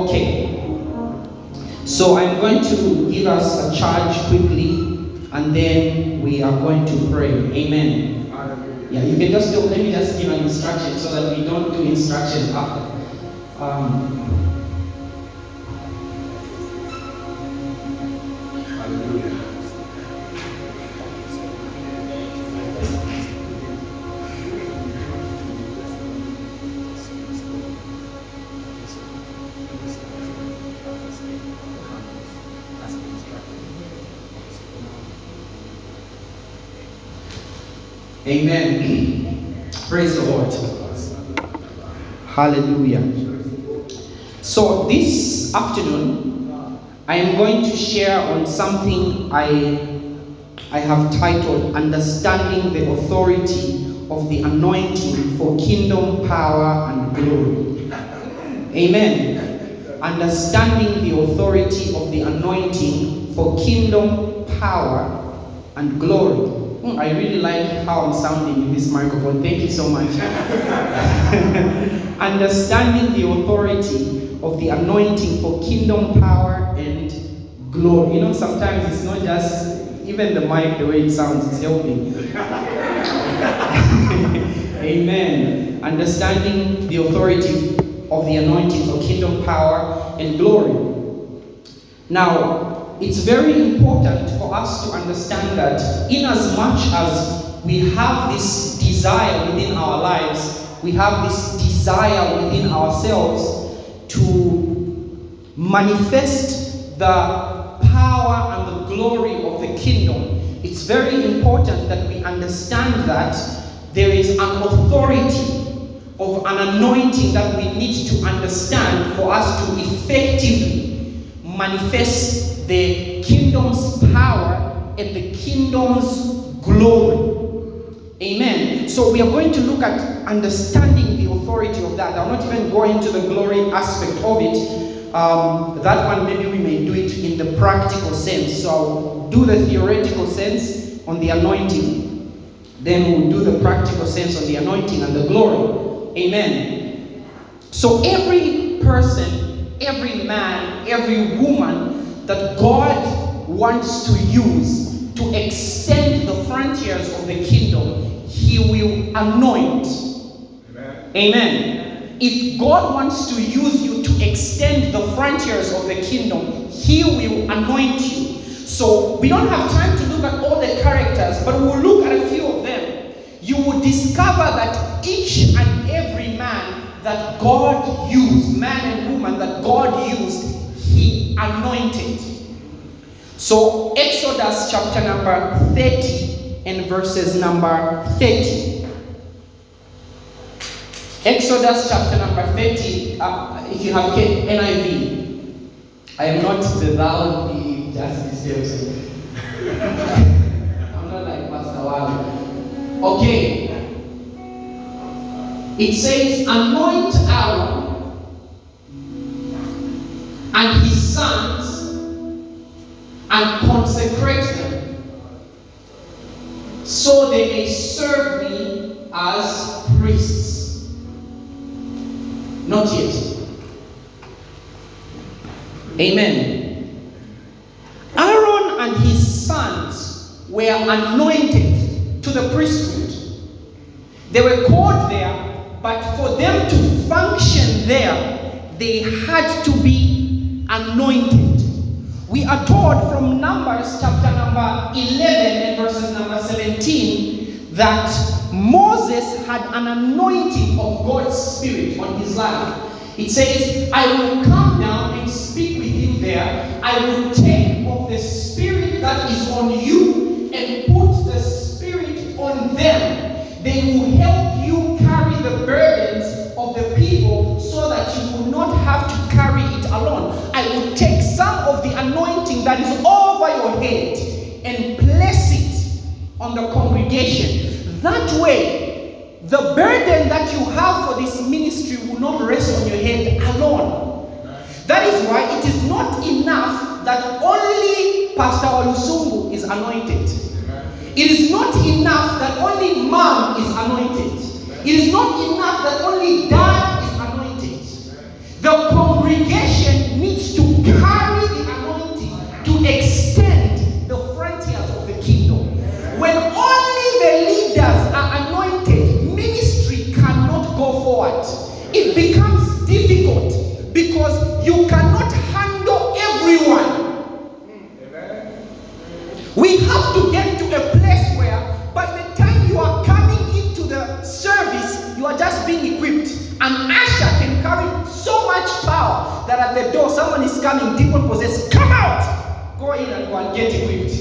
Okay. So I'm going to give us a charge quickly and then we are going to pray. Amen. Yeah, you can just do, let me just give an instruction so that we don't do instructions after. Um, Amen. Praise the Lord. Hallelujah. So this afternoon, I am going to share on something I I have titled Understanding the Authority of the Anointing for Kingdom Power and Glory. Amen. Understanding the authority of the anointing for kingdom power and glory. Hmm, I really like how I'm sounding in this microphone. Thank you so much. Understanding the authority of the anointing for kingdom power and glory. You know, sometimes it's not just even the mic, the way it sounds, it's helping. Amen. Understanding the authority of the anointing for kingdom power and glory. Now, it's very important for us to understand that in as much as we have this desire within our lives, we have this desire within ourselves to manifest the power and the glory of the kingdom. It's very important that we understand that there is an authority of an anointing that we need to understand for us to effectively manifest the kingdom's power and the kingdom's glory. Amen. So we are going to look at understanding the authority of that. I'm not even going to the glory aspect of it. Um, that one, maybe we may do it in the practical sense. So I'll do the theoretical sense on the anointing. Then we'll do the practical sense on the anointing and the glory. Amen. So every person, every man, every woman that God wants to use to extend the frontiers of the kingdom, He will anoint. Amen. Amen. If God wants to use you to extend the frontiers of the kingdom, He will anoint you. So we don't have time to look at all the characters, but we'll look at a few of them. You will discover that each and every man that God used, man and woman that God used, he anointed. So, Exodus chapter number 30 and verses number 30. Exodus chapter number 30, uh, if you have NIV, I am not the thou be justice I'm not like Pastor Wale. Okay. It says, anoint Aaron and his sons and consecrate them so they may serve me as priests. Not yet. Amen. Aaron and his sons were anointed to the priesthood. They were called there, but for them to function there, they had to be anointed. We are told from Numbers chapter number 11 and verses number 17 that Moses had an anointing of God's Spirit on his life. It says, I will come down and speak with you there. I will take of the Spirit that is on you and put the Spirit on them. They will help you carry the burdens of the people so that you will not have to carry it alone. I will take some of the anointing that is over your head and place it on the congregation. That way, the burden that you have for this ministry will not rest on your head alone. That is why it is not enough that only Pastor Olusungu is anointed. It is not enough that only mom is anointed. It is not enough that only dad is anointed. The congregation what? It becomes difficult because you cannot handle everyone. We have to get to a place where by the time you are coming into the service, you are just being equipped. An usher can carry so much power that at the door someone is coming, demon possessed, come out! Go in and go and get equipped.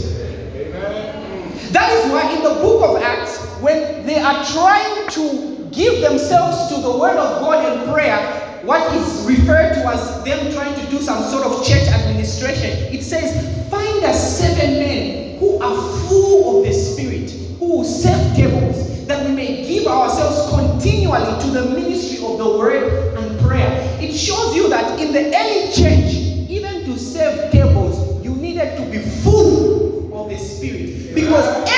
That is why in the book of Acts, when they are trying to give themselves to the word of God and prayer, what is referred to as them trying to do some sort of church administration, it says, Find us seven men who are full of the Spirit, who will serve tables, that we may give ourselves continually to the ministry of the word and prayer. It shows you that in the early church, even to serve tables, you needed to be full of the Spirit. Because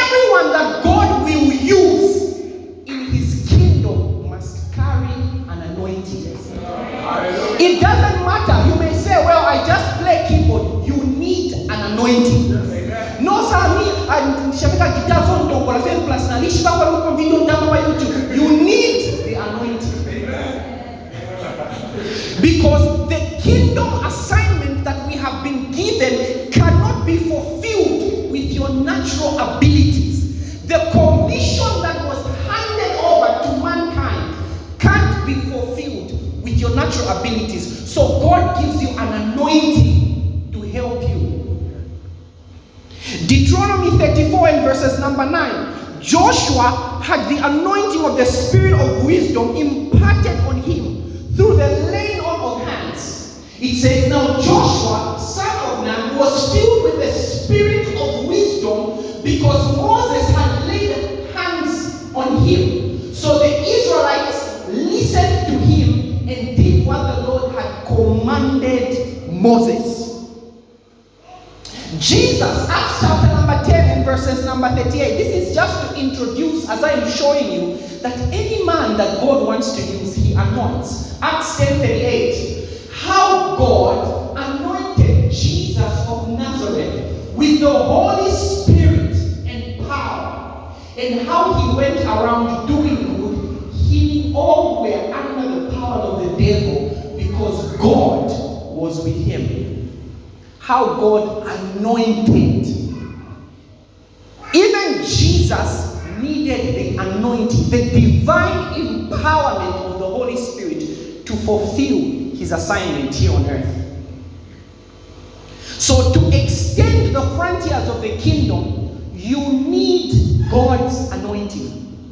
was with him how God anointed. Even Jesus needed the anointing, the divine empowerment of the Holy Spirit to fulfill his assignment here on earth. So, to extend the frontiers of the kingdom, you need God's anointing.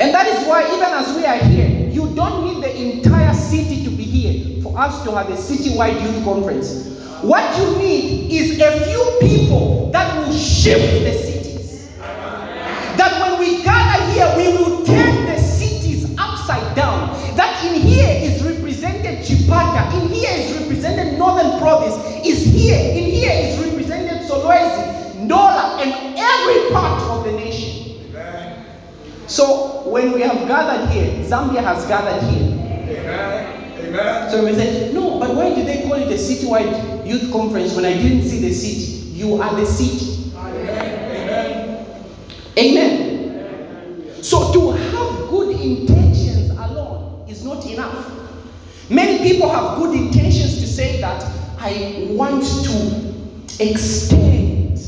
And that is why, even as we are here, you don't need the entire city to be here for us to have a citywide youth conference. What you need is a few people that will shift the cities. That when we gather here, we will turn the cities upside down. That in here is represented Chipata, in here is represented Northern Province, is here, in here is represented Solwezi, Ndola, and every part of the nation. So when we have gathered here, Zambia has gathered here. Amen. So we said, no, but why did they call it a citywide youth conference when I didn't see the city? You are the city. Amen. Amen. So to have good intentions alone is not enough. Many people have good intentions to say that I want to extend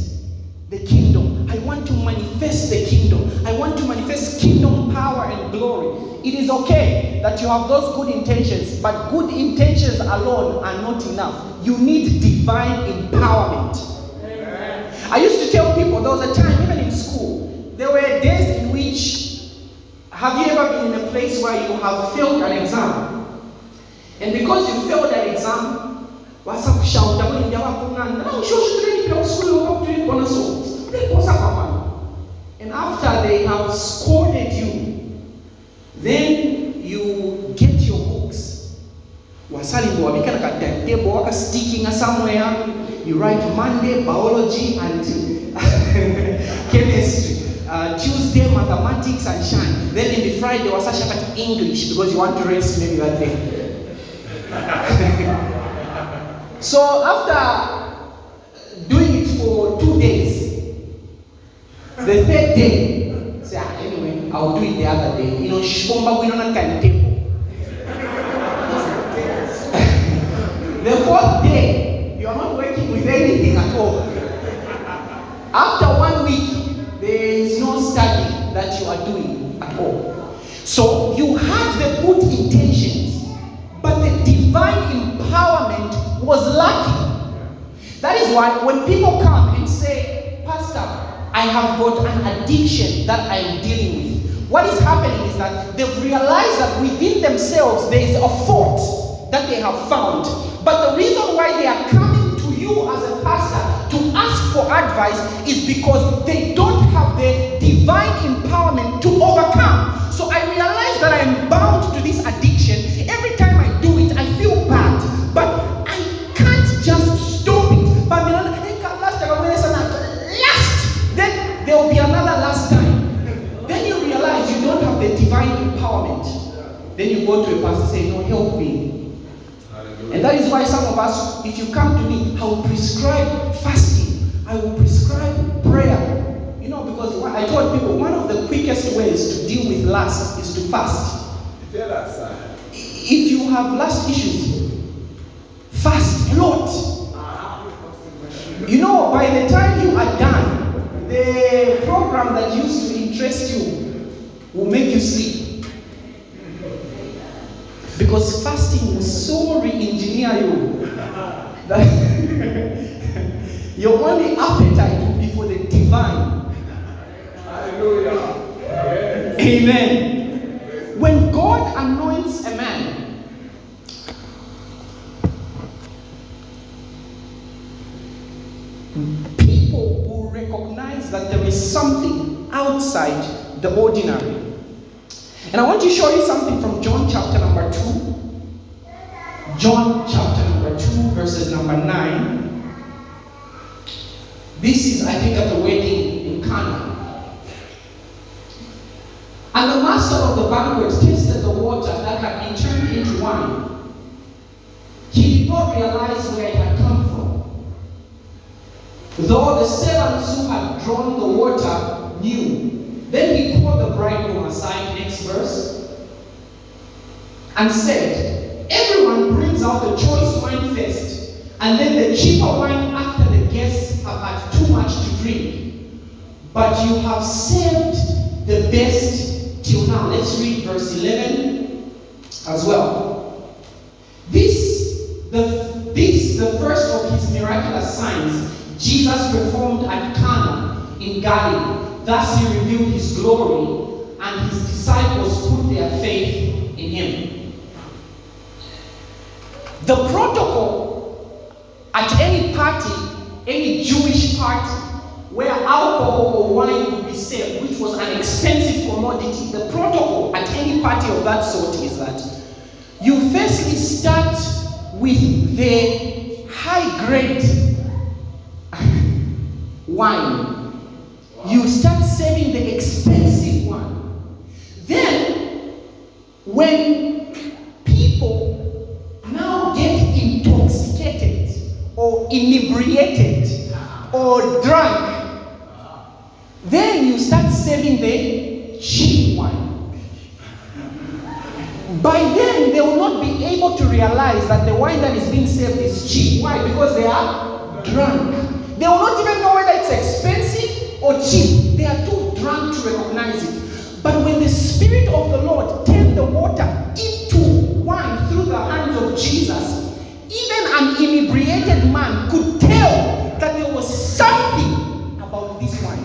the kingdom. I want to manifest the kingdom. I want to manifest kingdom power and glory. It is okay that you have those good intentions, but good intentions alone are not enough. You need divine empowerment. I used to tell people there was a time, even in school, there were days in which have you ever been in a place where you have failed an exam? And because you failed that exam, ah, pia uskuli wako tuleni kwa naso uliposa kwa mama and after they have scolded you then you get your books. Wasali ndo wabika na timetable waka sticking somewhere. You write monday biology and chemistry. Uh, tuesday mathematics and shine then in the friday wasasha at english because you want to rest maybe that day. So after doing it for two days, the third day, say, ah, anyway, I I'll do it the other day. You know, shbomba we don't kind temple. the fourth day, you are not working with anything at all. After one week, there is no study that you are doing at all. So you had the good intentions, but the divine empowerment was lacking. That is why when people come and say, Pastor, I have got an addiction that I am dealing with, what is happening is that they've realized that within themselves there is a fault that they have found. But the reason why they are coming to you as a pastor to ask for advice is because they don't have the divine empowerment to overcome. So I realize that I am bound to this addiction. Divine empowerment. Then you go to a pastor and say, No, help me. And that is why some of us, if you come to me, I will prescribe fasting. I will prescribe prayer. You know, because I told people one of the quickest ways to deal with lust is to fast. Tell us, sir. If you have lust issues, fast a lot. You know, by the time you are done, the program that used to interest you will make you sleep. Because fasting will so re engineer you that your only appetite will be for the divine. Hallelujah. Amen. When God anoints a man, people will recognize that there is something outside the ordinary. And I want to show you something from John chapter number 2. John chapter number 2, verses number 9. This is, I think, at the wedding in Cana. And the master of the banquet tasted the water that had been turned into wine. He did not realize where it had come from. Though the servants who had drawn the water knew. Then he called the bridegroom aside, next verse, and said, Everyone brings out the choice wine first, and then the cheaper wine after the guests have had too much to drink. But you have saved the best till now. Let's read verse 11 as well. This, the, this, the first of his miraculous signs, Jesus performed at Cana in Galilee. Thus he revealed his glory, and his disciples put their faith in him. The protocol at any party, any Jewish party, where alcohol or wine would be served, which was an expensive commodity, the protocol at any party of that sort is that you firstly start with the high grade wine. You start the expensive one. Then, when people now get intoxicated or inebriated or drunk, then you start serving the cheap wine. By then, they will not be able to realize that the wine that is being served is cheap. Why? Because they are drunk. They will not even know whether it's expensive or cheap. They are too drunk to recognize it. But when the Spirit of the Lord turned the water into wine through the hands of Jesus, even an inebriated man could tell that there was something about this wine.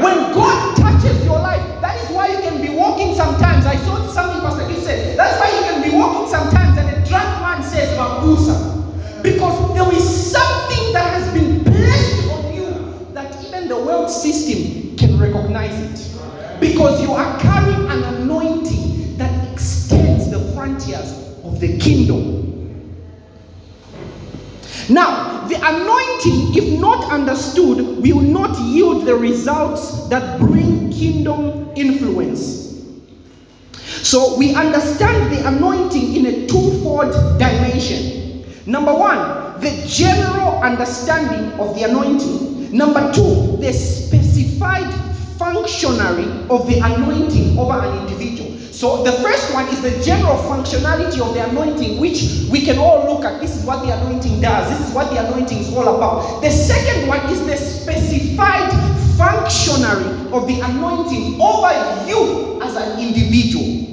When God touches your life, that is why you can be walking sometimes. I saw something Pastor Gift said. That's why you can be walking sometimes and a drunk man says Babusa. Because there is something that has been placed on you that even the world system recognize it. Because you are carrying an anointing that extends the frontiers of the kingdom. Now, the anointing, if not understood, will not yield the results that bring kingdom influence. So, we understand the anointing in a twofold dimension. Number one, the general understanding of the anointing. Number two, the specified functionary of the anointing over an individual. So the first one is the general functionality of the anointing, which we can all look at. This is what the anointing does. This is what the anointing is all about. The second one is the specified functionary of the anointing over you as an individual.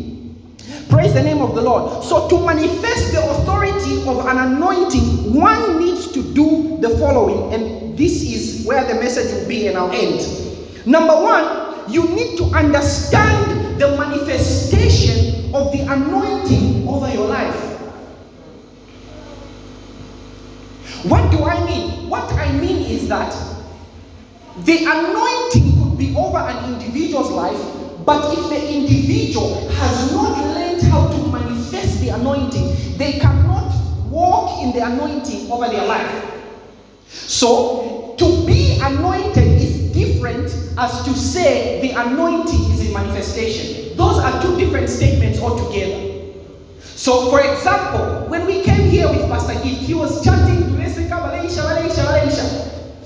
Praise the name of the Lord. So, to manifest the authority of an anointing, one needs to do the following, and this is where the message will be, and I'll end. Number one, you need to understand the manifestation of the anointing over your life. What do I mean? What I mean is that the anointing could be over an individual's life, but if the individual has not learned how to manifest the anointing, they cannot walk in the anointing over their life. So, to be anointed is different as to say the anointing is in manifestation. Those are two different statements altogether. So, for example, when we came here with Pastor Gift, he was chanting.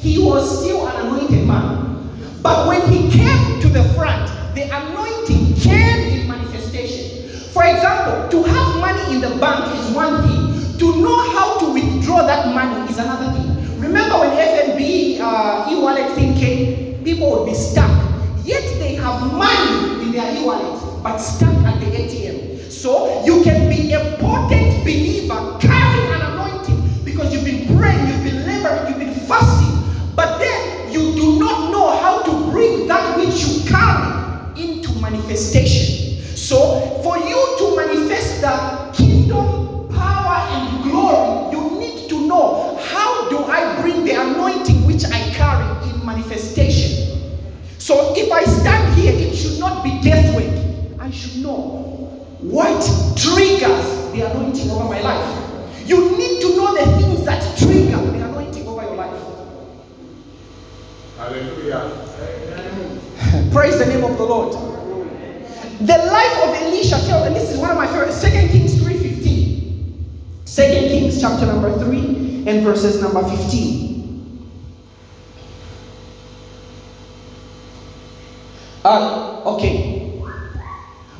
He was still an anointed man. But when he came to the front, the anointing came in manifestation. For example, to have money in the bank is one thing, to know how to withdraw that money is another thing. Remember when FNB uh, e wallet thing came, people would be stuck. Yet they have money in their e wallet, but stuck at the ATM. So you can be a potent believer carrying an anointing because you've been praying, you've been laboring, you've been fasting, but then you do not know how to bring that which you carry into manifestation. So for you to manifest the kingdom power and glory, you need to know how do I bring the anointing which I carry in manifestation. So if I stand here, it should not be death guesswork. I should know what triggers the anointing over my life. You need to know the things that trigger the anointing over your life. Hallelujah. Praise the name of the Lord. The life of Elisha tells, and this is one of my favorite, 2 Kings 3.15. 2 Kings chapter number 3 and verses number 15. Uh, okay.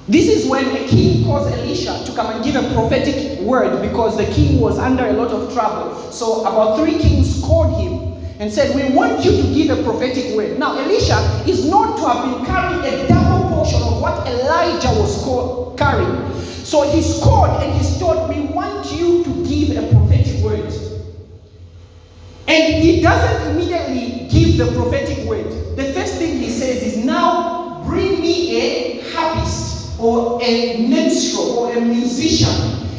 This is when the king calls Elisha to come and give a prophetic word because the king was under a lot of trouble. So about three kings called him and said, We want you to give a prophetic word. Now, Elisha is known to have been carrying a double portion of what Elijah was call, carrying. So he's called and he's told, And he doesn't immediately give the prophetic word. The first thing he says is, Now bring me a harpist or a minstrel or a musician.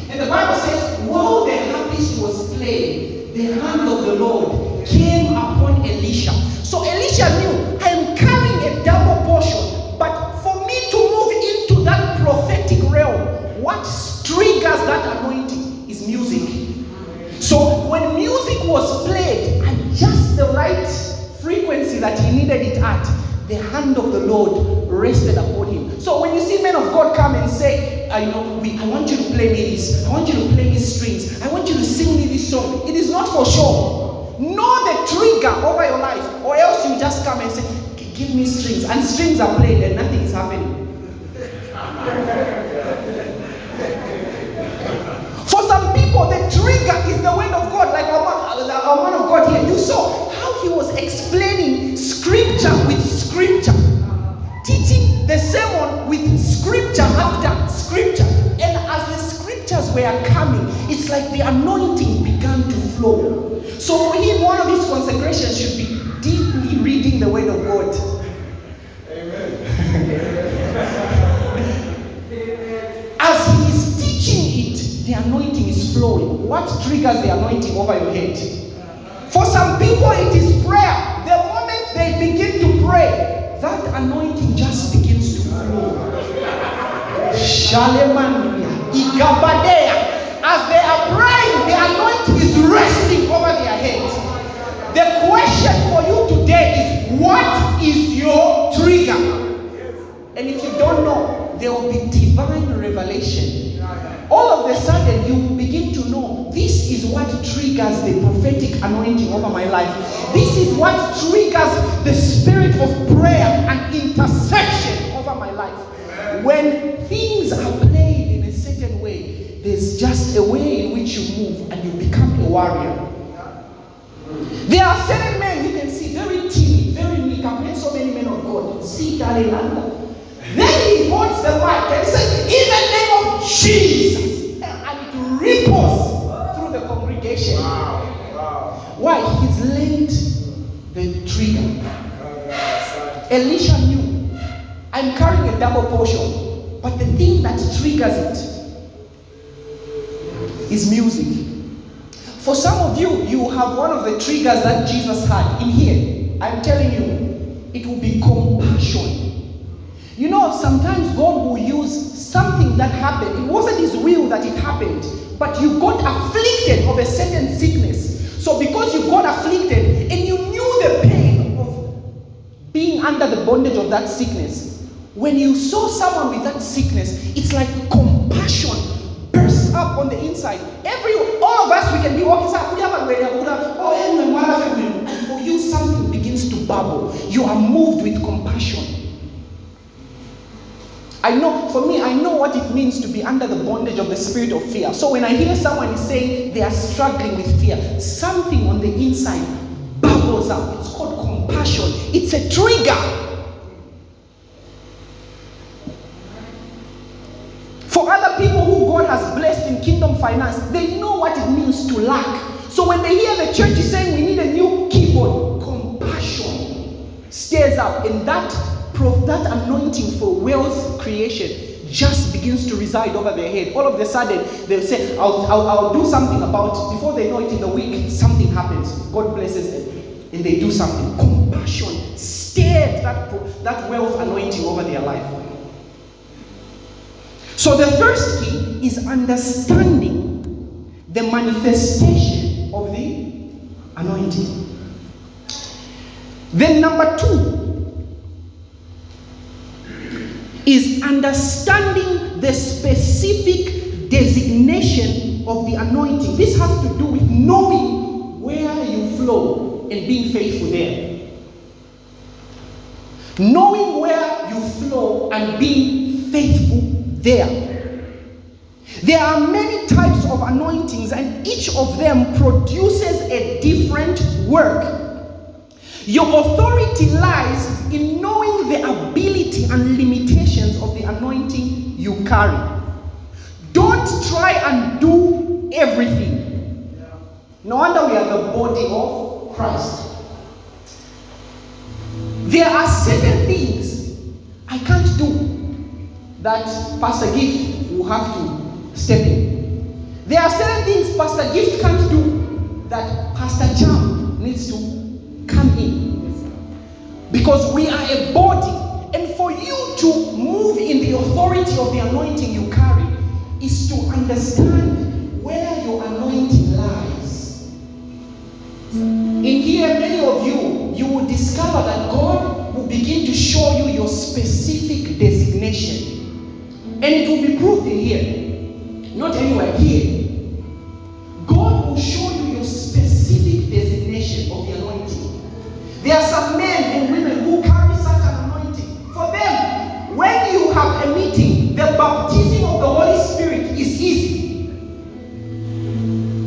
And the Bible says, while the harpist was playing, the hand of the Lord came upon Elisha. So Elisha knew, I am carrying a double portion, but for me to move into that prophetic realm, what triggers that anointing is music. So when music was played at just the right frequency that he needed it at, the hand of the Lord rested upon him. So when you see men of God come and say, I know, we, I want you to play me this, I want you to play me strings, I want you to sing me this song, it is not for show. Know the trigger over your life, or else you just come and say, Give me strings, and strings are played and nothing is happening. For some people, the trigger is the word of God, like our man, our man of God here. You saw how he was explaining scripture with scripture, teaching the sermon with scripture after scripture. And as the scriptures were coming, it's like the anointing began to flow. So for him, one of his consecrations should be deeply reading the word of God. The anointing is flowing. What triggers the anointing over your head? For some people, it is prayer. The moment they begin to pray, that anointing just begins to flow. Shalemania, Igabadea. As they are praying, the anointing is resting over their heads. The question for you today is what is your trigger? And if you don't know, there will be divine revelation. All of a sudden, you will begin to know this is what triggers the prophetic anointing over my life. This is what triggers the spirit of prayer and intercession over my life. When things are played in a certain way, there's just a way in which you move and you become a warrior. There are certain men you can see very timid, very meek. I've met so many men of God. See Dalilanda. Then he holds the mic and he says, In the name of Jesus. And it ripples through the congregation. Wow. Wow. Why? He's laid the trigger. Uh, Elisha knew, I'm carrying a double portion, but the thing that triggers it is music. For some of you, you have one of the triggers that Jesus had in here. I'm telling you, it will be compassion. You know, sometimes God will use something that happened. It wasn't His will that it happened, but you got afflicted of a certain sickness. So, because you got afflicted and you knew the pain of being under the bondage of that sickness, when you saw someone with that sickness, it's like compassion bursts up on the inside. Every all of us we can be walking inside. Oh, oh and for you, something begins to bubble. You are moved with compassion. I know, for me, I know what it means to be under the bondage of the spirit of fear. So when I hear someone saying they are struggling with fear, something on the inside bubbles up. It's called compassion. It's a trigger. For other people who God has blessed in kingdom finance, they know what it means to lack. So when they hear the church is saying we need a new keyboard, compassion stirs up, and that that anointing for wealth creation just begins to reside over their head. All of a sudden, they'll say, I'll, I'll, I'll do something about it. Before they know it in the week, something happens. God blesses them. And they do something. Compassion stirred that, that wealth anointing over their life. So the first key is understanding the manifestation of the anointing. Then number two is understanding the specific designation of the anointing. This has to do with knowing where you flow and being faithful there. Knowing where you flow and being faithful there. There are many types of anointings, and each of them produces a different work. Your authority lies in knowing the ability and limitations of the anointing you carry. Don't try and do everything. No wonder we are the body of Christ. There are certain things I can't do that Pastor Gift will have to step in. There are certain things Pastor Gift can't do that Pastor Jam needs to come in. Because we are a body, and for you to authority of the anointing you carry is to understand where your anointing lies. In here, many of you, you will discover that God will begin to show you your specific designation. And it will be proved in here, not anywhere, here. God will show you your specific designation of the anointing. There are some men the baptism of the Holy Spirit is easy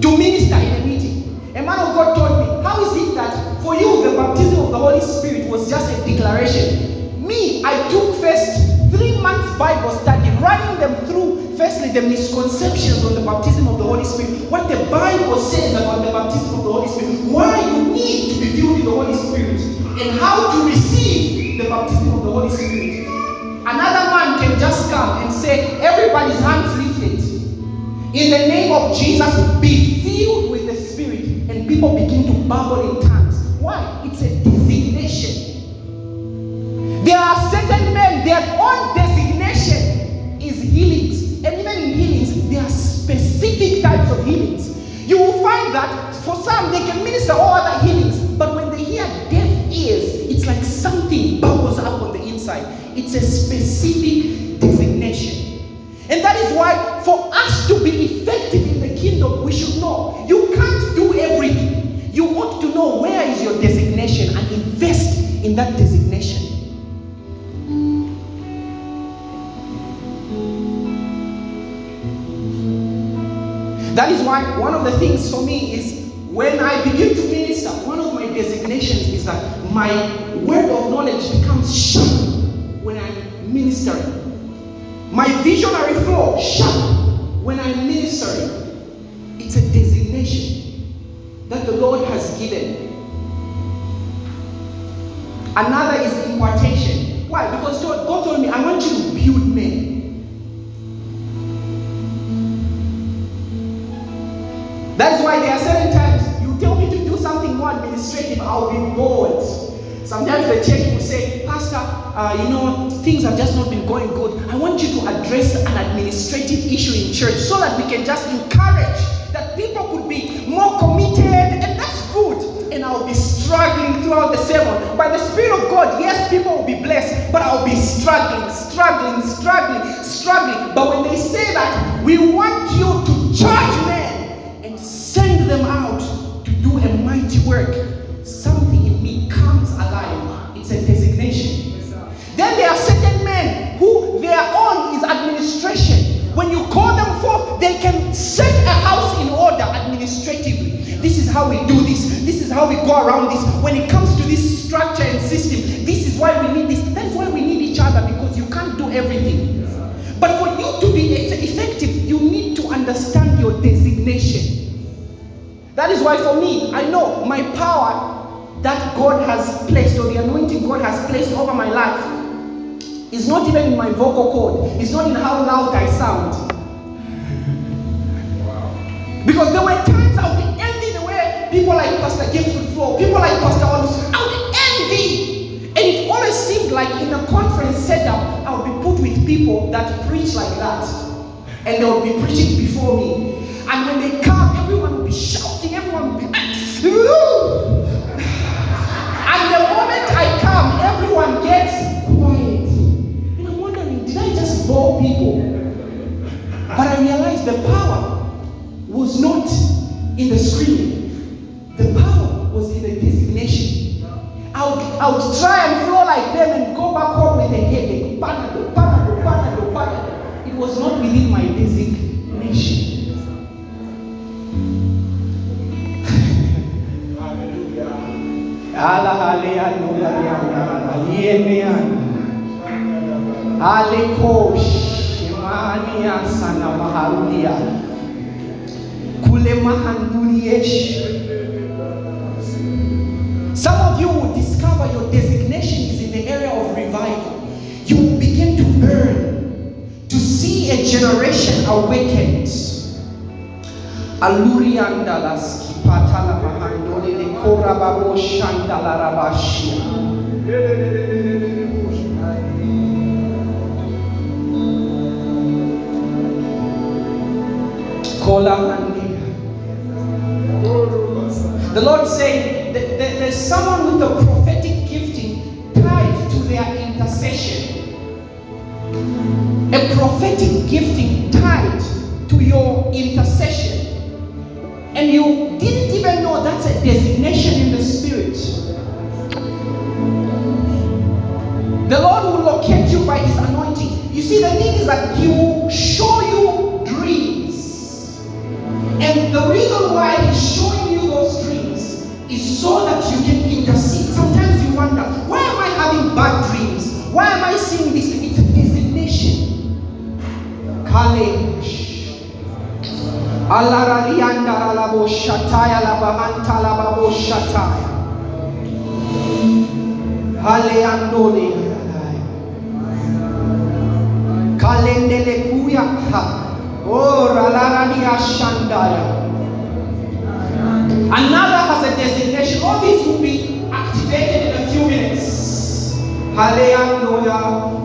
to minister in a meeting. A man of God told me, How is it that for you the baptism of the Holy Spirit was just a declaration? Me, I took first three months Bible study, running them through firstly the misconceptions on the baptism of the Holy Spirit, what the Bible says about the baptism of the Holy Spirit, why you need to be filled with the Holy Spirit, and how to receive the baptism of the Holy Spirit. Another man can just come and say, Everybody's hands lifted. In the name of Jesus, be filled with the Spirit, and people begin to babble in tongues. Why? It's a designation. There are certain men, their own designation is healings. And even in healings, there are specific types of healings. You will find that for some, they can minister all other healings, but when they hear deaf ears, like something bubbles up on the inside. It's a specific designation. And that is why, for us to be effective in the kingdom, we should know you can't do everything. You ought to know where is your designation and invest in that designation. That is why one of the things for me is when I begin to minister, one of my designations is that my word of knowledge becomes sharp when I'm ministering. My visionary flow sharp when I'm ministering. It's a designation that the Lord has given. Another is Sometimes the church will say, Pastor, uh, you know, things have just not been going good. I want you to address an administrative issue in church so that we can just encourage that people could be more committed, and that's good. And I'll be struggling throughout the sermon. By the Spirit of God, yes, people will be blessed, but I'll be struggling, struggling, struggling, struggling. But when they say that, we want you to charge men and send them out to do a mighty work, set a house in order administratively. This is how we do this. This is how we go around this. When it comes to this structure and system, this is why we need this. That's why we need each other because you can't do everything. But for you to be effective, you need to understand your designation. That is why, for me, I know my power that God has placed, or the anointing God has placed over my life, is not even in my vocal cord, it's not in how loud I sound. Because there were times I would envy the way people like Pastor Gift would flow, people like Pastor Olus, I would envy. And it always seemed like in a conference setup, I would be put with people that preach like that. And they would be preaching before me. And when they come, everyone would be shouting, everyone will be, ah, Ooh! and the moment I come, everyone gets quiet. And I'm wondering, did I just bore people? But I realized the power was not in the screaming. The power was in the designation. I would, I would try and flow like them and go back home with a headache. Panado, panado, panado, panado. It was not within my designation. Ala halea nula yana alienian. Alekosh imania sana maharudia. Some of you will discover your designation is in the area of revival. You will begin to burn to see a generation awakened. Patala The Lord saying that there's someone with a prophetic gifting tied to their intercession. A prophetic gifting tied to your intercession. And you didn't even know that's a designation in the spirit. The Lord will locate you by His anointing. You see, the thing is that He will show you dreams. And the reason why He's showing so that you can intercede. Sometimes you wonder, why am I having bad dreams? Why am I seeing this? It's a designation. Kale. Alaralianda la boshataya la bahanta la baboshataya. Haleandole Kalendele kuya. Oh ralaradia shandaya. Another has a designation. All these will be activated in a few minutes. Haleandoya.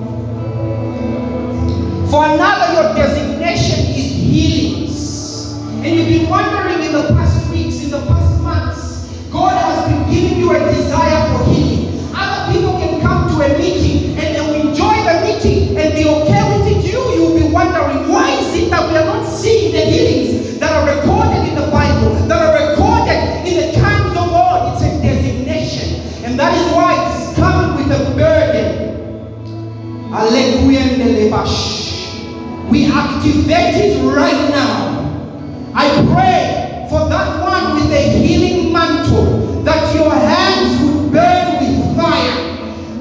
For another, your designation is healing. And you've been wondering in the past weeks, in the past months, God has been giving you a desire for healing. Other people can come to a meeting and Shh. We activate it right now. I pray for that one with a healing mantle that your hands would burn with fire.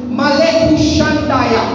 Maleku Shandaya.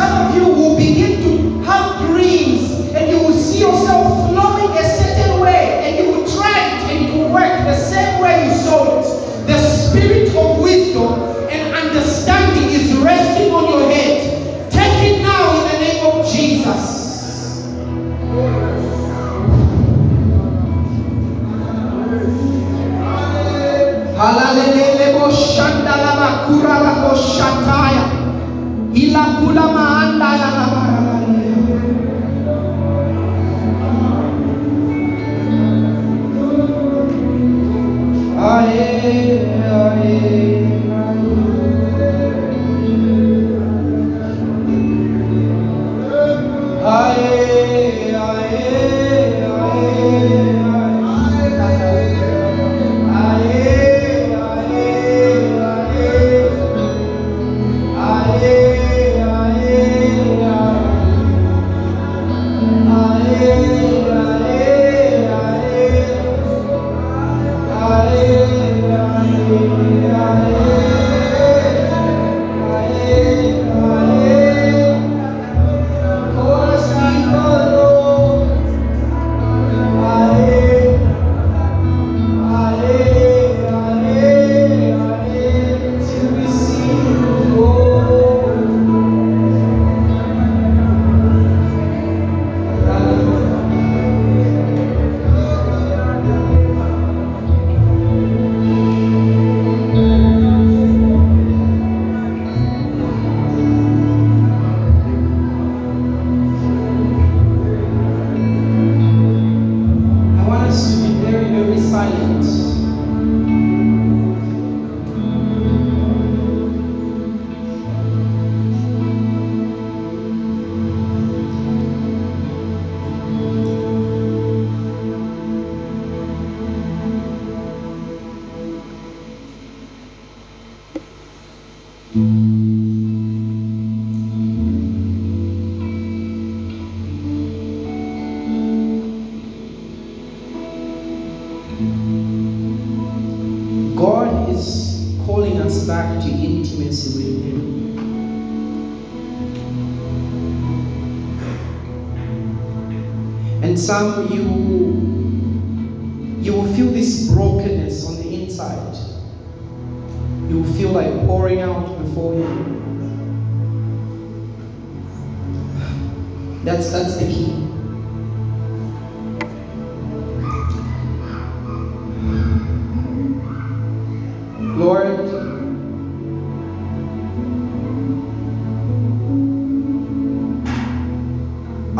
Some of you will begin to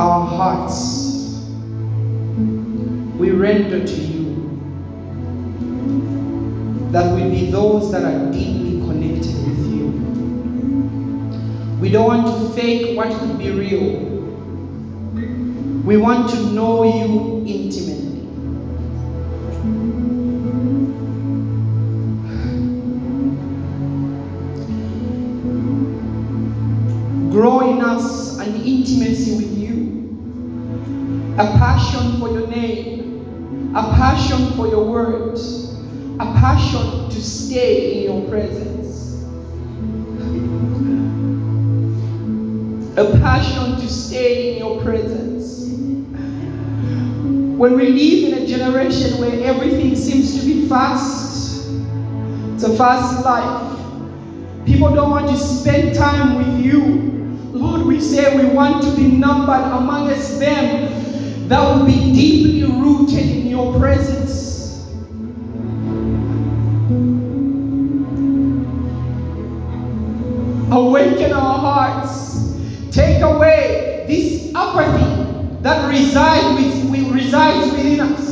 our hearts we render to you that we be those that are deeply connected with you. We don't want to fake what could be real. We want to know you intimately. grow in us an intimacy with you, a passion for your name, a passion for your word, a passion to stay in your presence, a passion to stay in your presence. When we live in a generation where everything seems to be fast, it's a fast life. People don't want to spend time with you. Lord, we say we want to be numbered amongst them that will be deeply rooted in your presence. Awaken our hearts. Take away this apathy that resides, with, resides within us.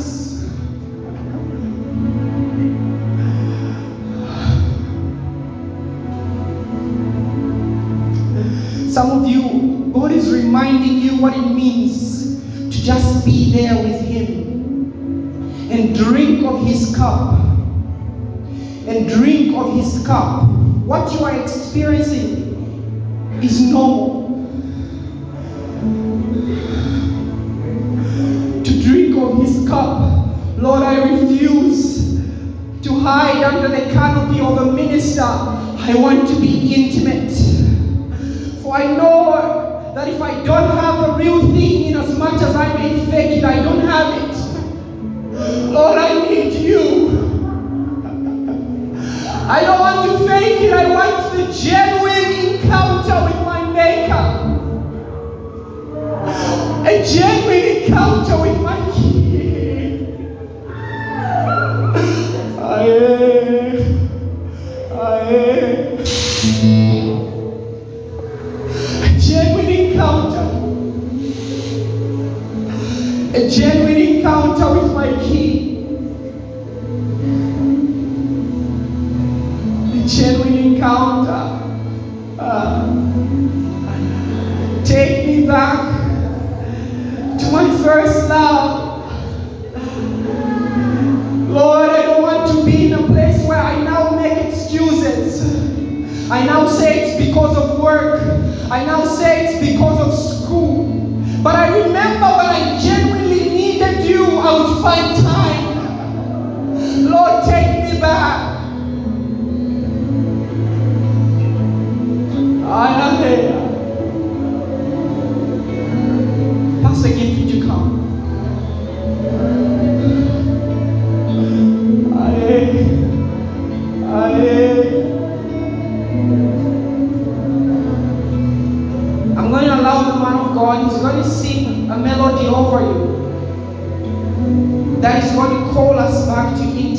Some of you, God is reminding you what it means just be there with Him and drink of His cup. And drink of His cup. What you are experiencing is normal. To drink of His cup. Lord, I refuse to hide under the canopy of a minister. I want to be intimate. For I know that if I don't have the real thing in as much as I may fake it, I don't have it. Lord, I need you. I don't want to fake it. I want the genuine encounter with my Maker. A genuine encounter with my King. I Aye. The genuine encounter with my King. A genuine encounter. Uh, take me back to my first love. Lord, I don't want to be in a place where I now make excuses. I now say it's because of work. I now say it's because of school. But I remember when I I would find time. Lord, take me back. I am here. Pastor Gift, did you come? I'm going to allow the man of God, he's going to sing a melody over you that is going to call us back to intimacy